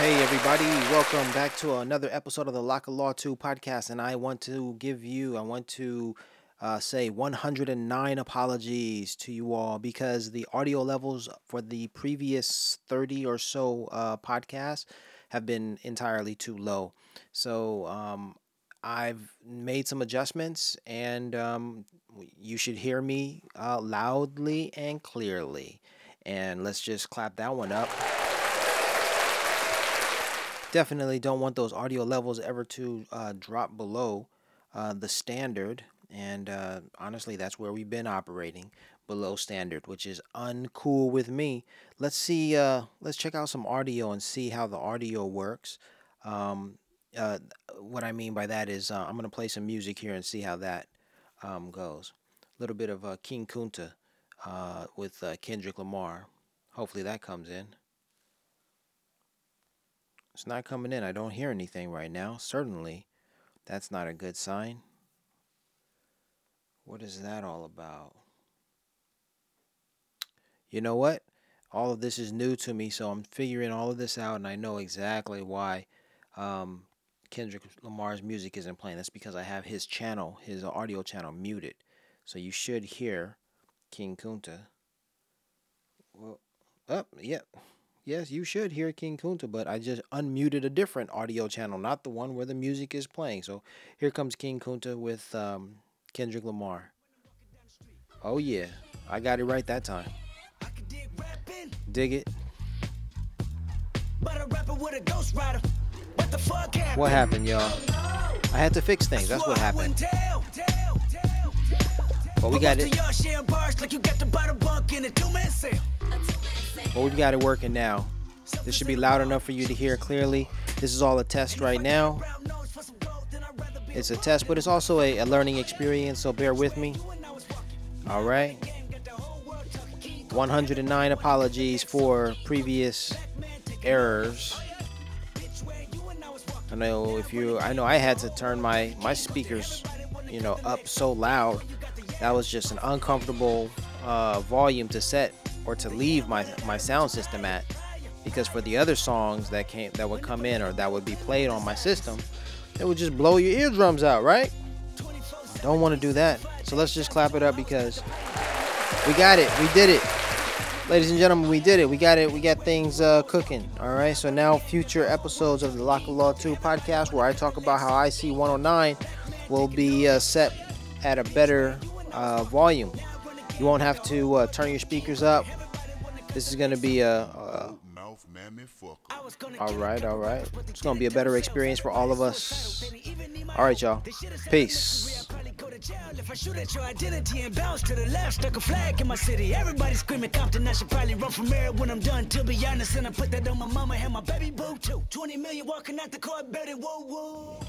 Hey, everybody, welcome back to another episode of the Lock of Law 2 podcast. And I want to give you, I want to uh, say 109 apologies to you all because the audio levels for the previous 30 or so uh, podcasts have been entirely too low. So um, I've made some adjustments and um, you should hear me uh, loudly and clearly. And let's just clap that one up definitely don't want those audio levels ever to uh, drop below uh, the standard. And uh, honestly, that's where we've been operating below standard, which is uncool with me. Let's see. Uh, let's check out some audio and see how the audio works. Um, uh, what I mean by that is uh, I'm gonna play some music here and see how that um, goes. A little bit of King Kunta with Kendrick Lamar. Hopefully that comes in. It's not coming in. I don't hear anything right now. Certainly, that's not a good sign. What is that all about? You know what? All of this is new to me, so I'm figuring all of this out, and I know exactly why um, Kendrick Lamar's music isn't playing. That's because I have his channel, his audio channel, muted. So you should hear King Kunta. Well, up, oh, yep. Yeah yes, you should hear King Kunta, but I just unmuted a different audio channel, not the one where the music is playing. So here comes King Kunta with um, Kendrick Lamar. Oh, yeah. I got it right that time. Dig it. What happened, y'all? I had to fix things. That's what happened. But we got it. But we've got it working now. This should be loud enough for you to hear clearly. This is all a test right now. It's a test, but it's also a, a learning experience, so bear with me. All right. 109 apologies for previous errors. I know if you I know I had to turn my my speakers, you know, up so loud. That was just an uncomfortable uh, volume to set or to leave my my sound system at because for the other songs that came that would come in or that would be played on my system it would just blow your eardrums out right? I don't want to do that. So let's just clap it up because we got it. We did it. Ladies and gentlemen we did it. We got it. We got things uh, cooking. All right. So now future episodes of the lock of law 2 podcast where i talk about how ic 109 will be uh, set at a better uh, volume you won't have to uh, turn your speakers up. This is going to be a, a all right, all right. It's gonna be a better experience for all of us. All right, y'all. Peace. If I shoot at your identity and bounce to the left, stuck a flag in my city. Everybody screaming Compton, I should probably run from here when I'm done. To be honest, and I put that on my mama and my baby boo too. 20 million walking out the court, betting whoa whoa.